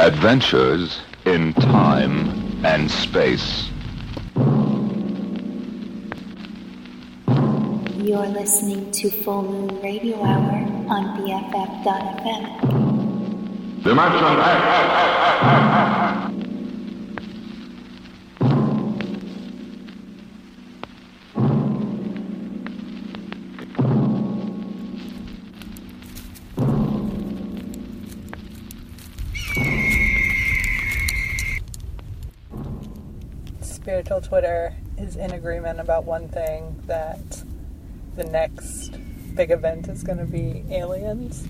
Adventures in time and space. You're listening to Full Moon Radio Hour on BFF.fm. Dimension Twitter is in agreement about one thing that the next big event is going to be aliens.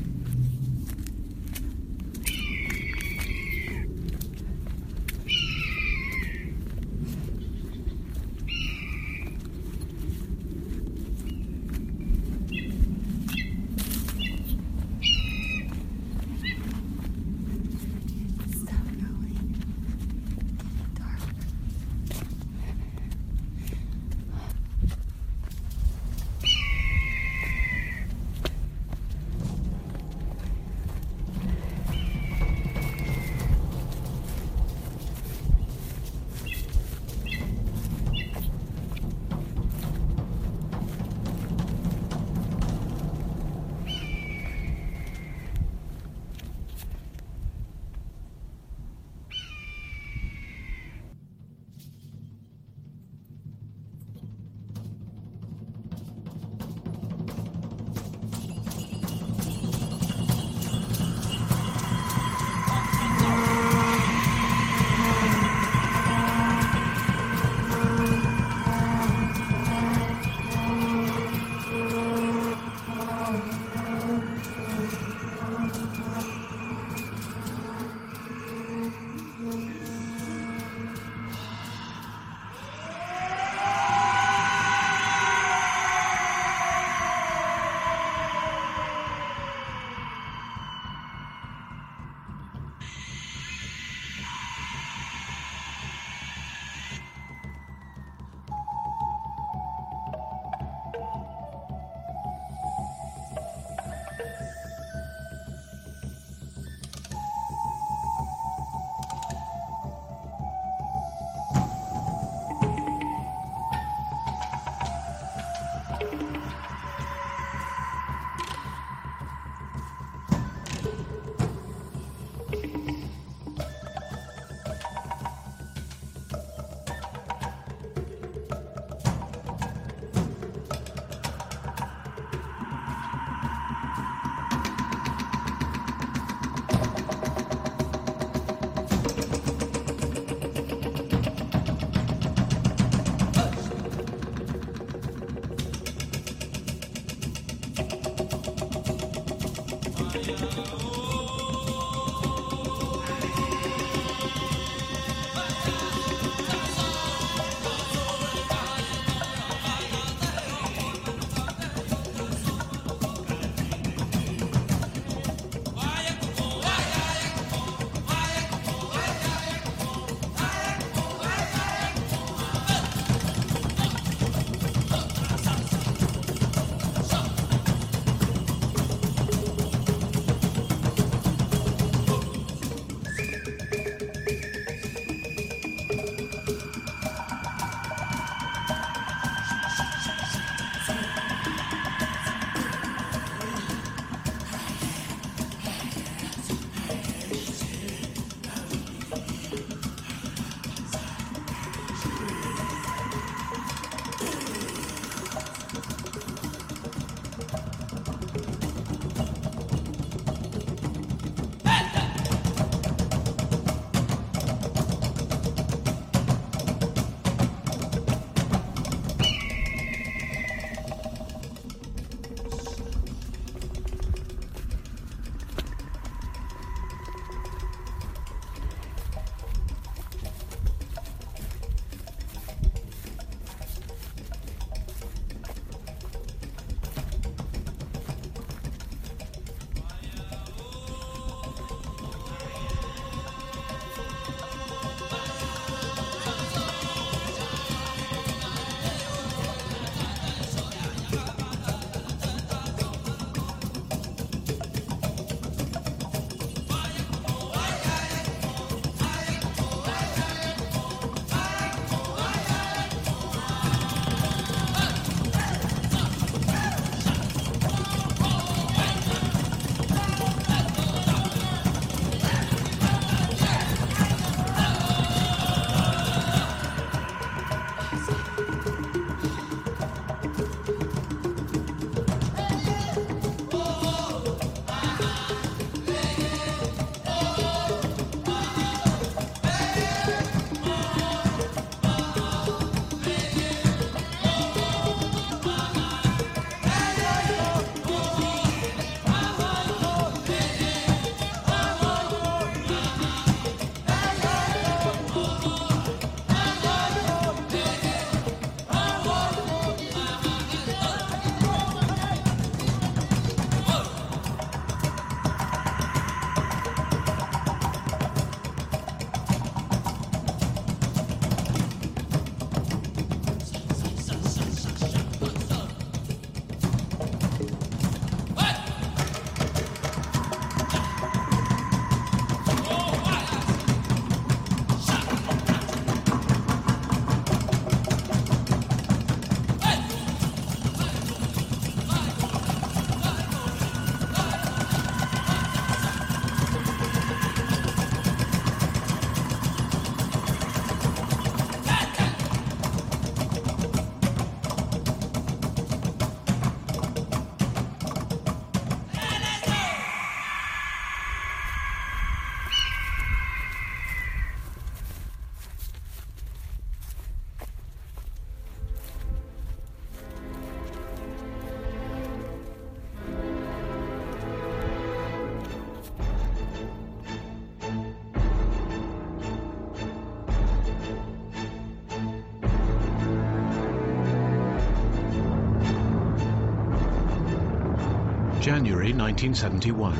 January 1971.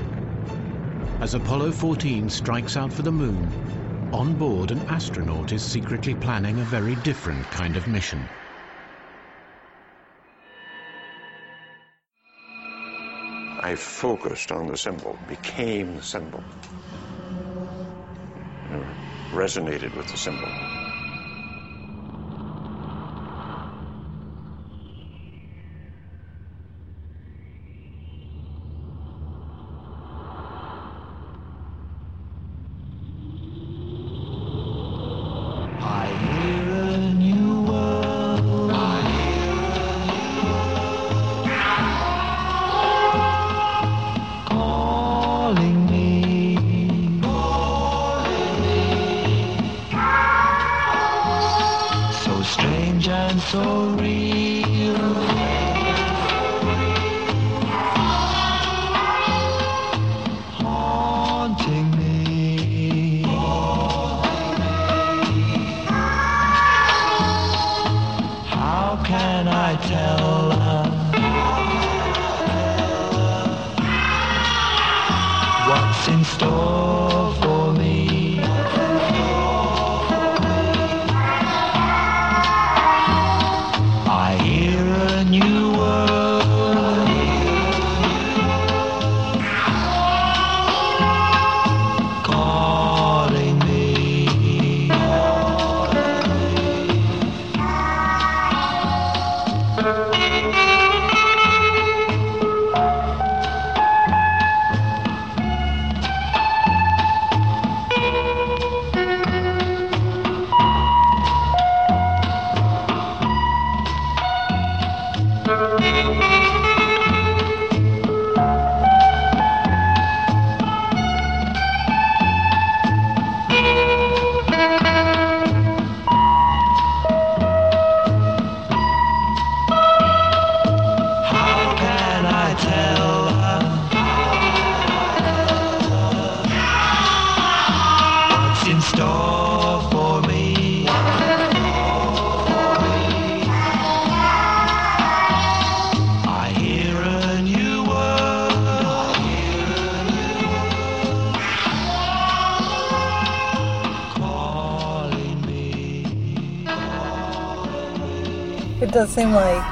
As Apollo 14 strikes out for the moon, on board an astronaut is secretly planning a very different kind of mission. I focused on the symbol, became the symbol, you know, resonated with the symbol. It does seem like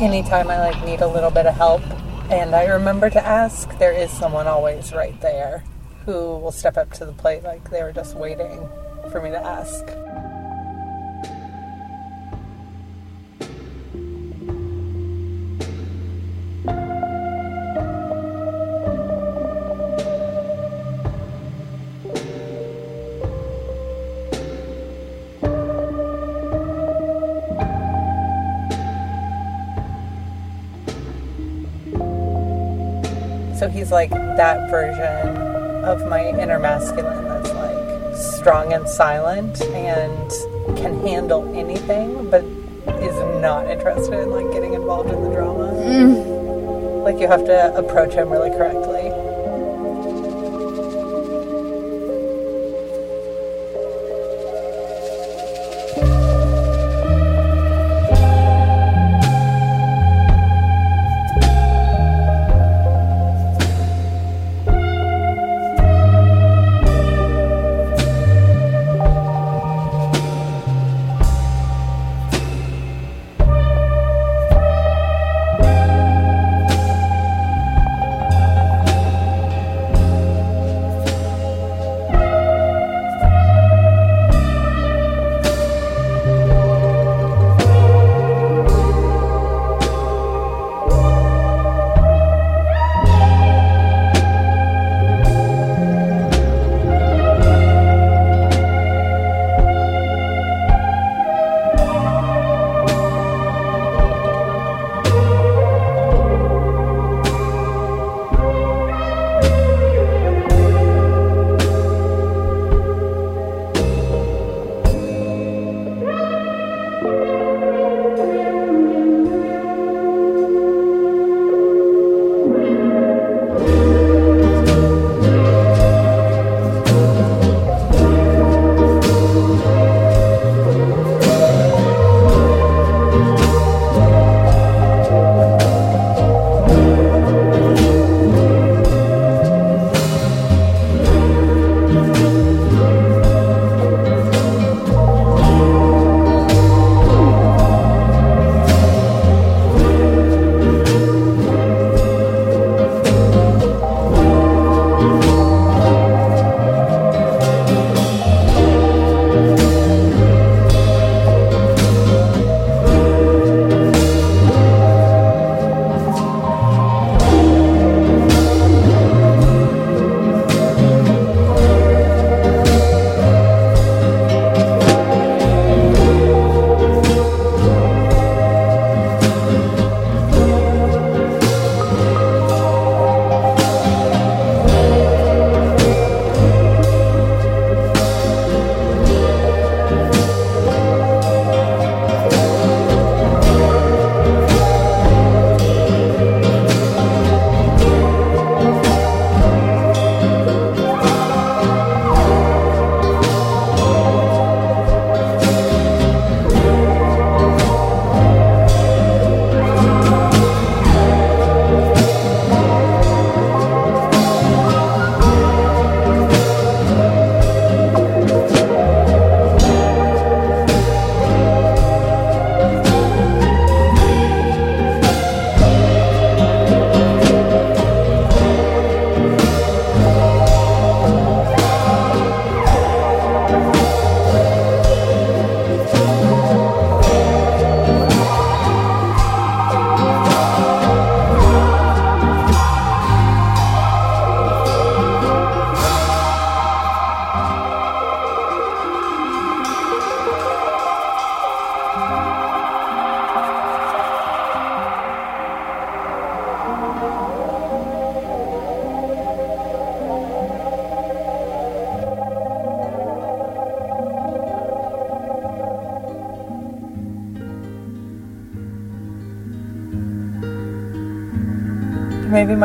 anytime I like need a little bit of help and I remember to ask, there is someone always right there who will step up to the plate like they were just waiting for me to ask. He's like that version of my inner masculine that's like strong and silent and can handle anything, but is not interested in like getting involved in the drama. Mm. Like you have to approach him really correctly.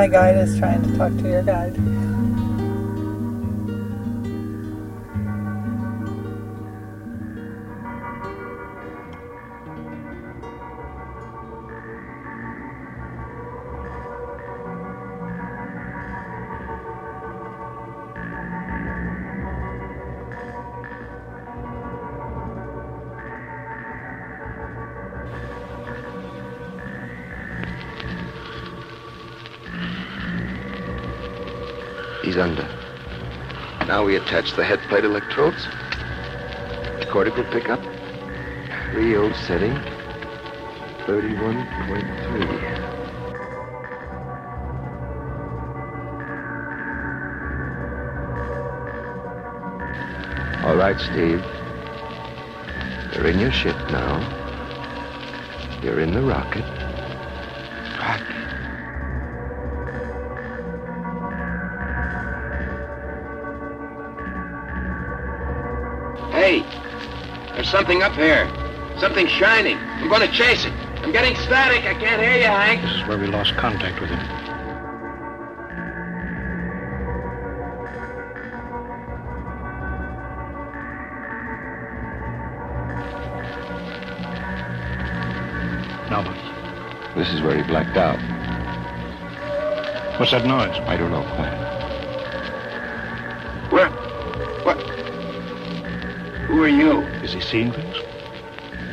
My guide is trying to talk to your guide. He's under. Now we attach the head plate electrodes. Cortical pickup. Real setting. 31.3. All right, Steve. You're in your ship now. You're in the rocket. Something up here. Something shining. I'm going to chase it. I'm getting static. I can't hear you, Hank. This is where we lost contact with him. Melba, This is where he blacked out. what's that noise? I don't know. Where? Is he seeing things?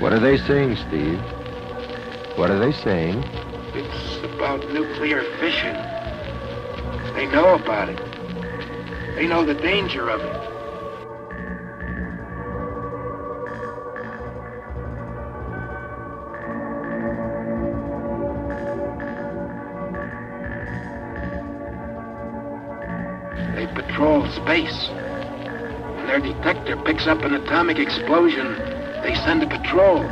What are they saying, Steve? What are they saying? It's about nuclear fission. They know about it. They know the danger of it. Detector picks up an atomic explosion, they send a patrol.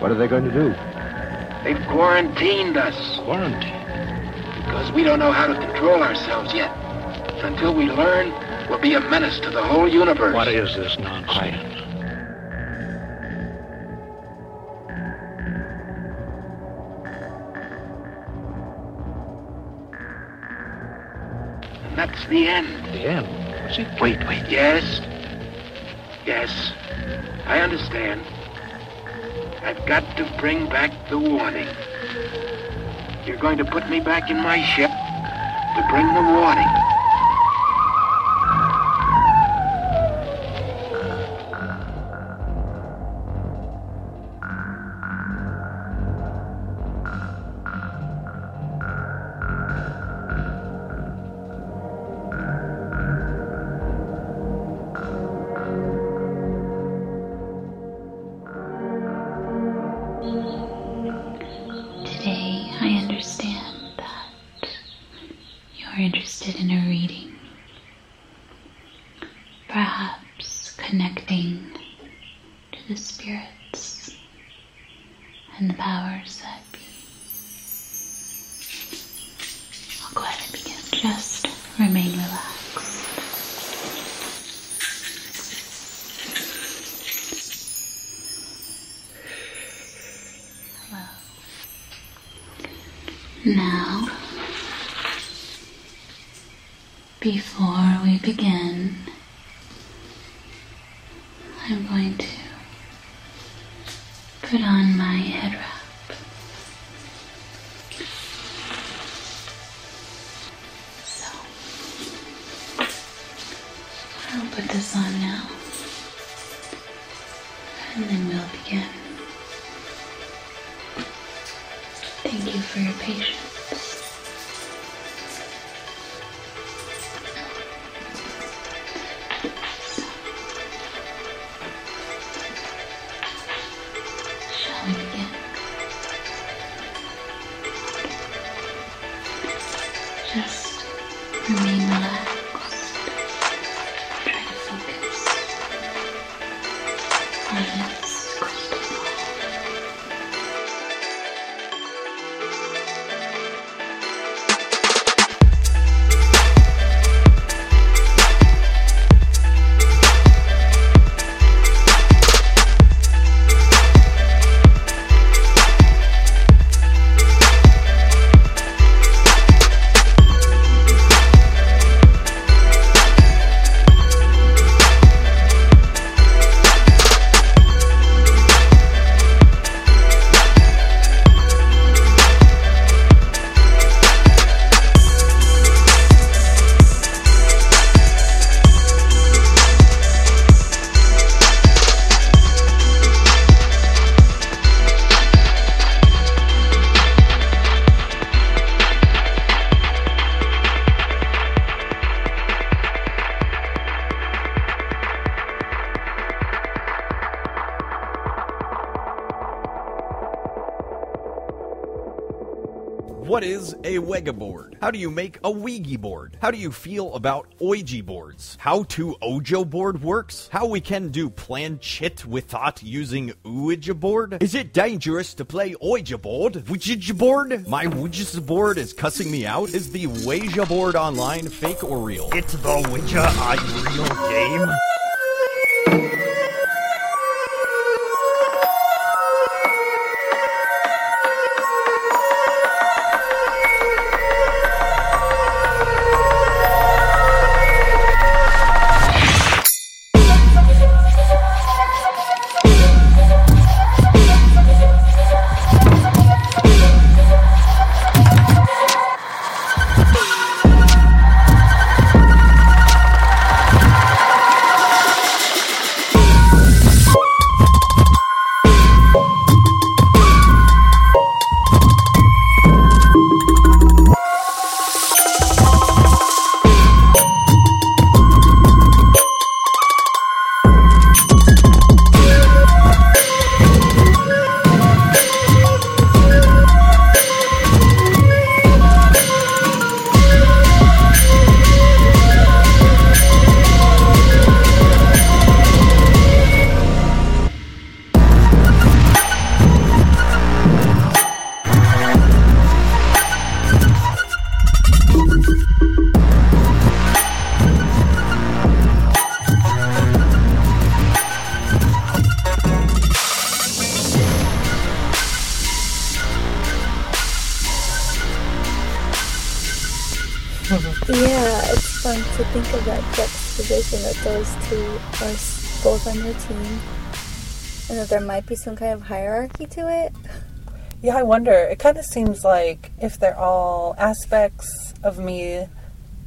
What are they going to do? They've quarantined us. Quarantined? Because we don't know how to control ourselves yet. Until we learn, we'll be a menace to the whole universe. What is this nonsense? And that's the end. The end. What's he? Wait, wait. Yes. Yes. I understand. I've got to bring back the warning. You're going to put me back in my ship to bring the warning. Begin, I'm going to put on my head wrap. So, I'll put this on now, and then we'll begin. Thank you for your patience. A Wega board? How do you make a Ouija board? How do you feel about Ouija boards? How to Ojo board works? How we can do plan planchette without using Ouija board? Is it dangerous to play Ouija board? Ouija board? My Ouija board is cussing me out. Is the Ouija board online fake or real? It's the Ouija i real game. There might be some kind of hierarchy to it. Yeah, I wonder. It kind of seems like if they're all aspects of me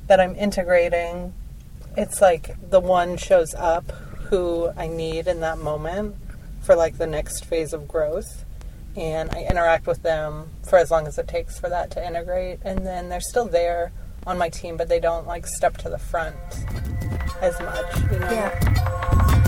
that I'm integrating, it's like the one shows up who I need in that moment for like the next phase of growth. And I interact with them for as long as it takes for that to integrate. And then they're still there on my team, but they don't like step to the front as much, you know? Yeah.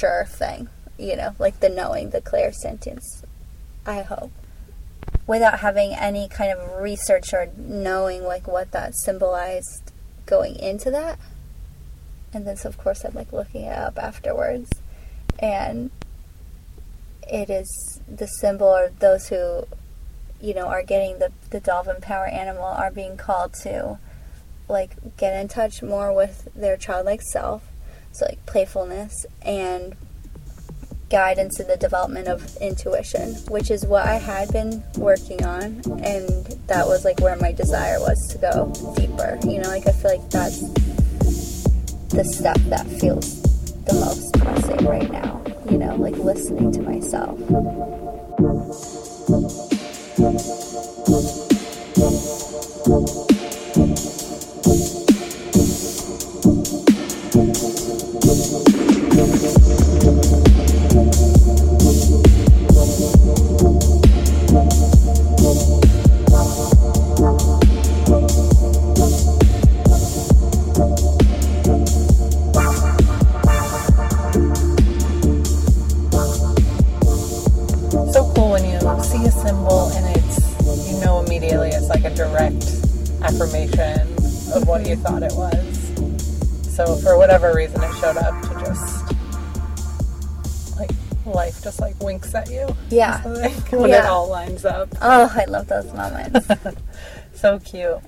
Sure thing, you know, like the knowing, the clairsentience. I hope without having any kind of research or knowing like what that symbolized going into that. And then so of course I'm like looking it up afterwards and it is the symbol or those who you know are getting the the dolphin power animal are being called to like get in touch more with their childlike self so like playfulness and guidance in the development of intuition, which is what I had been working on, and that was like where my desire was to go deeper. You know, like I feel like that's the step that feels the most pressing right now. You know, like listening to myself. Life just like winks at you. Yeah. When it all lines up. Oh, I love those moments. so cute.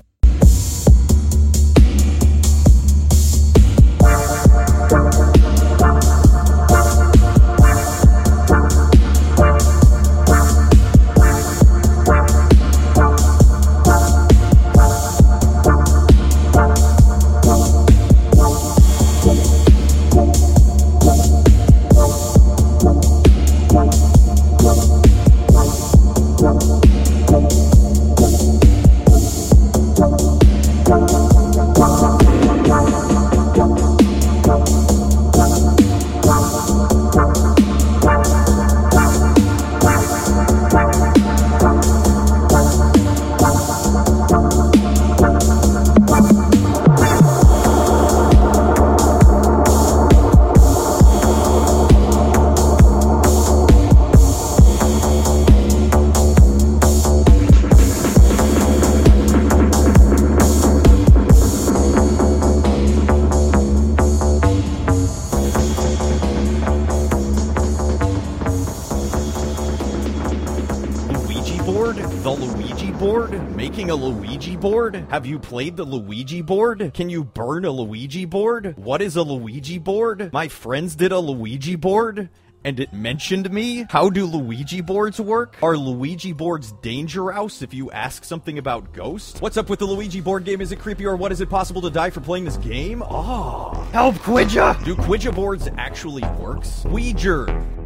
The Luigi board? Making a Luigi board? Have you played the Luigi board? Can you burn a Luigi board? What is a Luigi board? My friends did a Luigi board. And it mentioned me? How do Luigi boards work? Are Luigi boards dangerous if you ask something about ghosts? What's up with the Luigi board game? Is it creepy or what? Is it possible to die for playing this game? Oh. Help, Quidja! Do Quidja boards actually works? Ouija!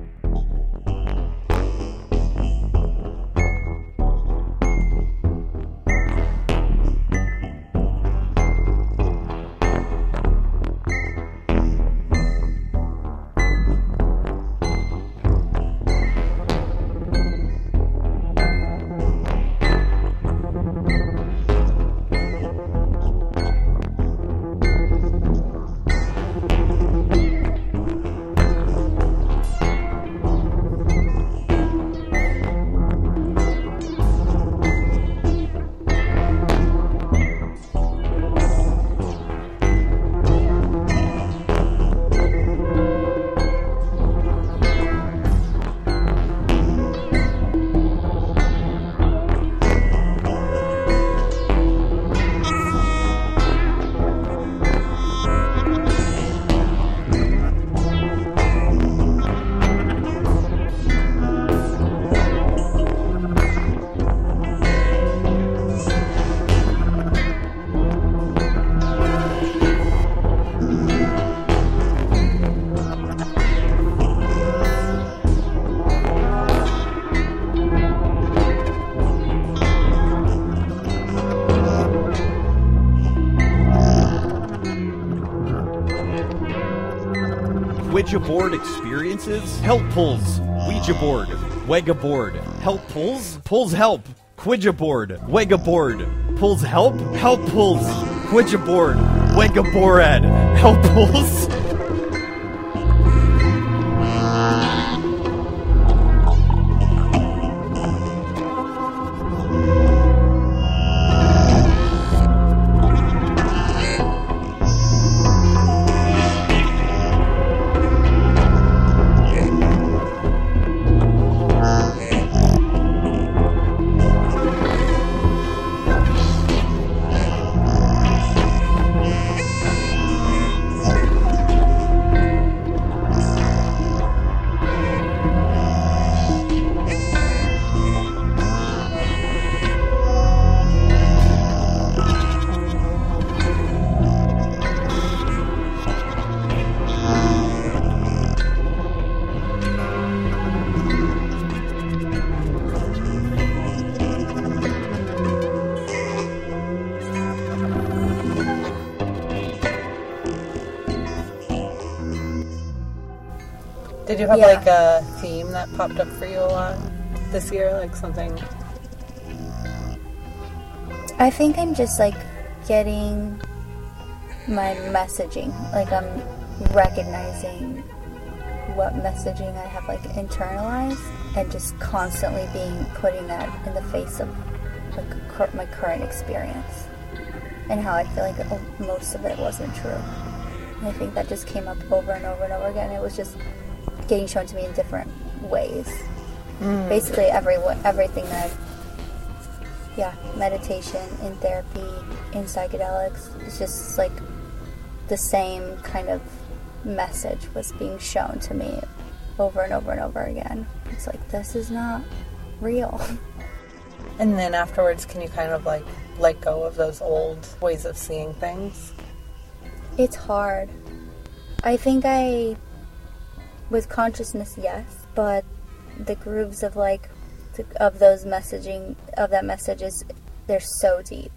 Ouija board experiences? Help pulls. Ouija board. Wega board. Help pulls? Pulls help. Ouija board. Wega board. Pulls help? Help pulls. Ouija board. Wega borad. Help pulls? Did you have Yeah. like a theme that popped up for you a lot this year? Like something. I think I'm just like getting my messaging. Like I'm recognizing what messaging I have like internalized and just constantly being putting that in the face of like cur- my current experience and how I feel like oh, most of it wasn't true. And I think that just came up over and over and over again. It was just getting shown to me in different ways. Mm. Basically, every everything that I've yeah, meditation, in therapy, in psychedelics. It's just like the same kind of message was being shown to me over and over and over again. It's like, this is not real. And then afterwards, can you kind of like let go of those old ways of seeing things? It's hard. I think I, with consciousness, yes, but the grooves of like, of those messaging, of that message is, they're so deep.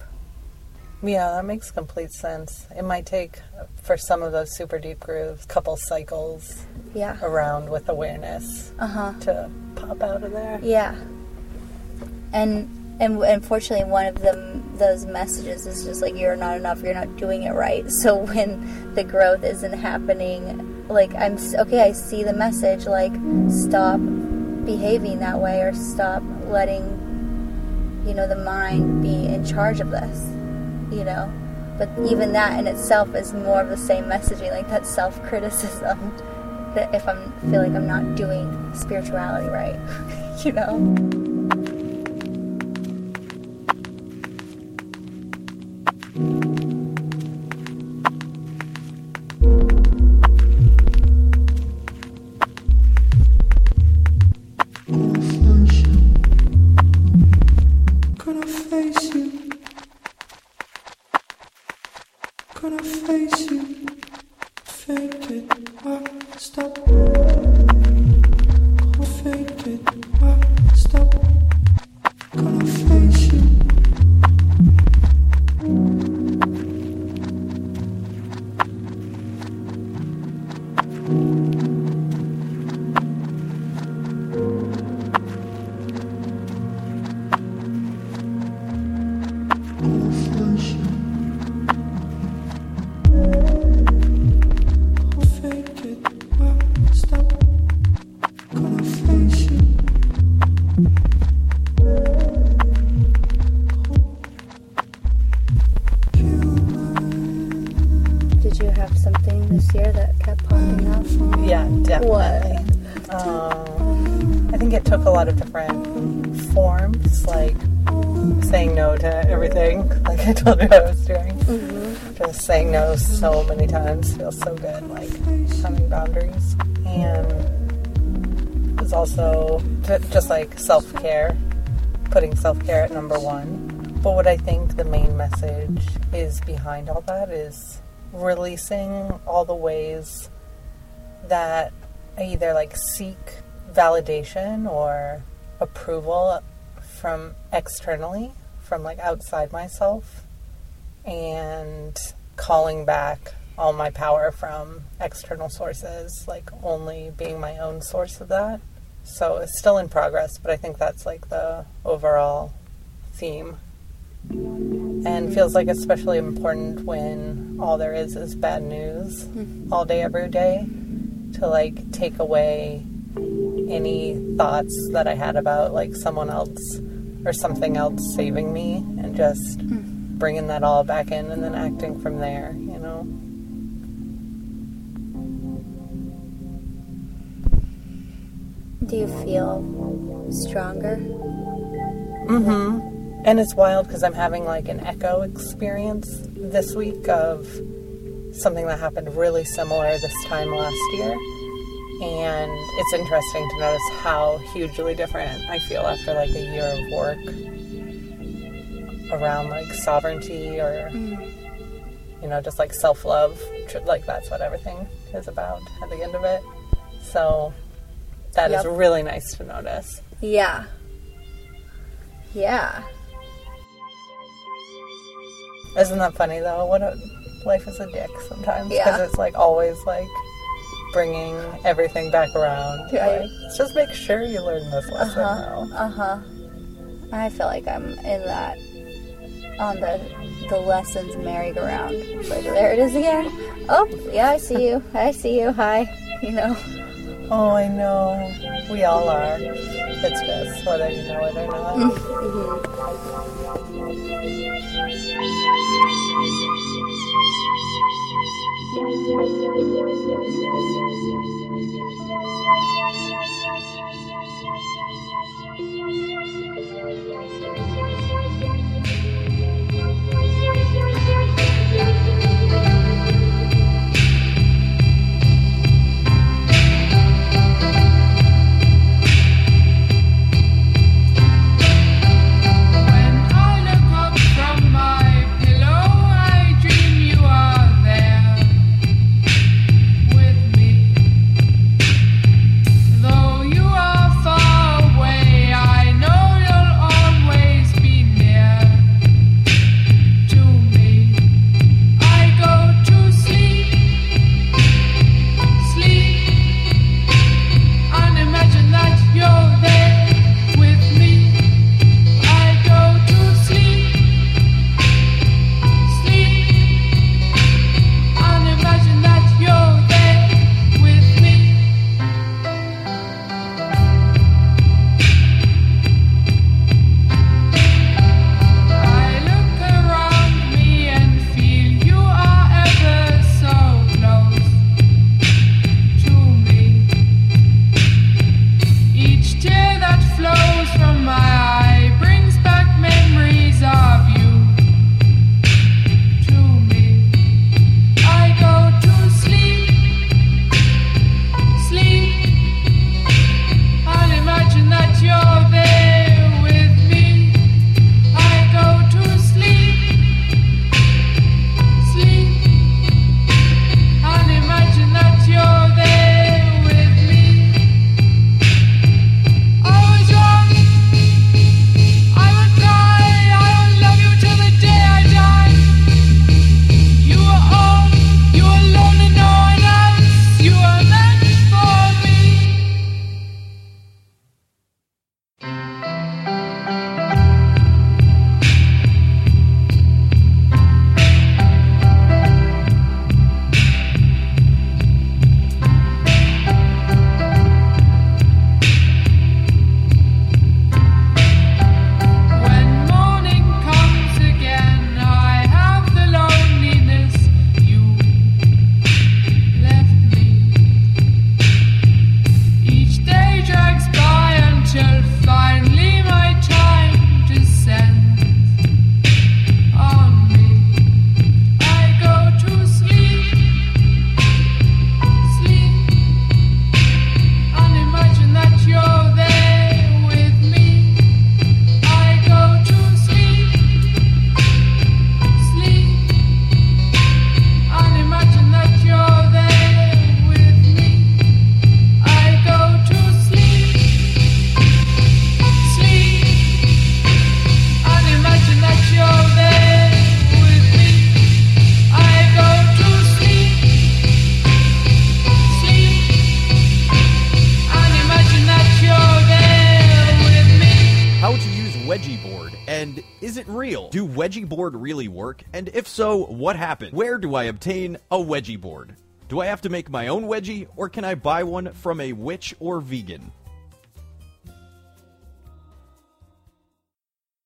Yeah, that makes complete sense. It might take, for some of those super deep grooves, couple cycles Yeah. around with awareness Uh huh. to pop out of there. Yeah. And and unfortunately, one of them those messages is just like you're not enough. You're not doing it right. So when the growth isn't happening, like I'm okay. I see the message. Like stop behaving that way, or stop letting you know the mind be in charge of this. You know. But even that in itself is more of the same messaging, like that self criticism. That if I'm feel like I'm not doing spirituality right, you know. Did you have something this year that kept popping up? Yeah, definitely. What? Um, I think it took a lot of different forms, like saying no to everything, like I told you I was doing. Just saying no so many times feels so good, like having boundaries. And it's also just like self care, putting self care at number one. But what I think the main message is behind all that is releasing all the ways that I either like seek validation or approval from externally, from like outside myself, and calling back all my power from external sources, like only being my own source of that. So it's still in progress, but I think that's like the overall theme. And feels like especially important when all there is is bad news all day, every day, to like take away any thoughts that I had about like someone else or something else saving me and just bringing that all back in and then acting from there, you know? Do you feel stronger? Mm-hmm. And it's wild because I'm having like an echo experience this week of something that happened really similar this time last year. And it's interesting to notice how hugely different I feel after like a year of work around like sovereignty or, mm. you know, just like self love. Like that's what everything is about at the end of it. So that is Yep. really nice to notice. Yeah. Yeah. Isn't that funny though? What a life is a dick sometimes because Yeah. it's like always like bringing everything back around. Right. Like, just make sure you learn this lesson Uh-huh. now. Uh-huh. I feel like I'm in that on the the lessons merry-go-round. Like there it is again. Oh, yeah, I see you. I see you. Hi. You know. Oh, I know. We all are. It's just whether you know it or not. I work? And if so, what happened? Where do I obtain a Wedgie Board? Do I have to make my own wedgie, or can I buy one from a witch or vegan?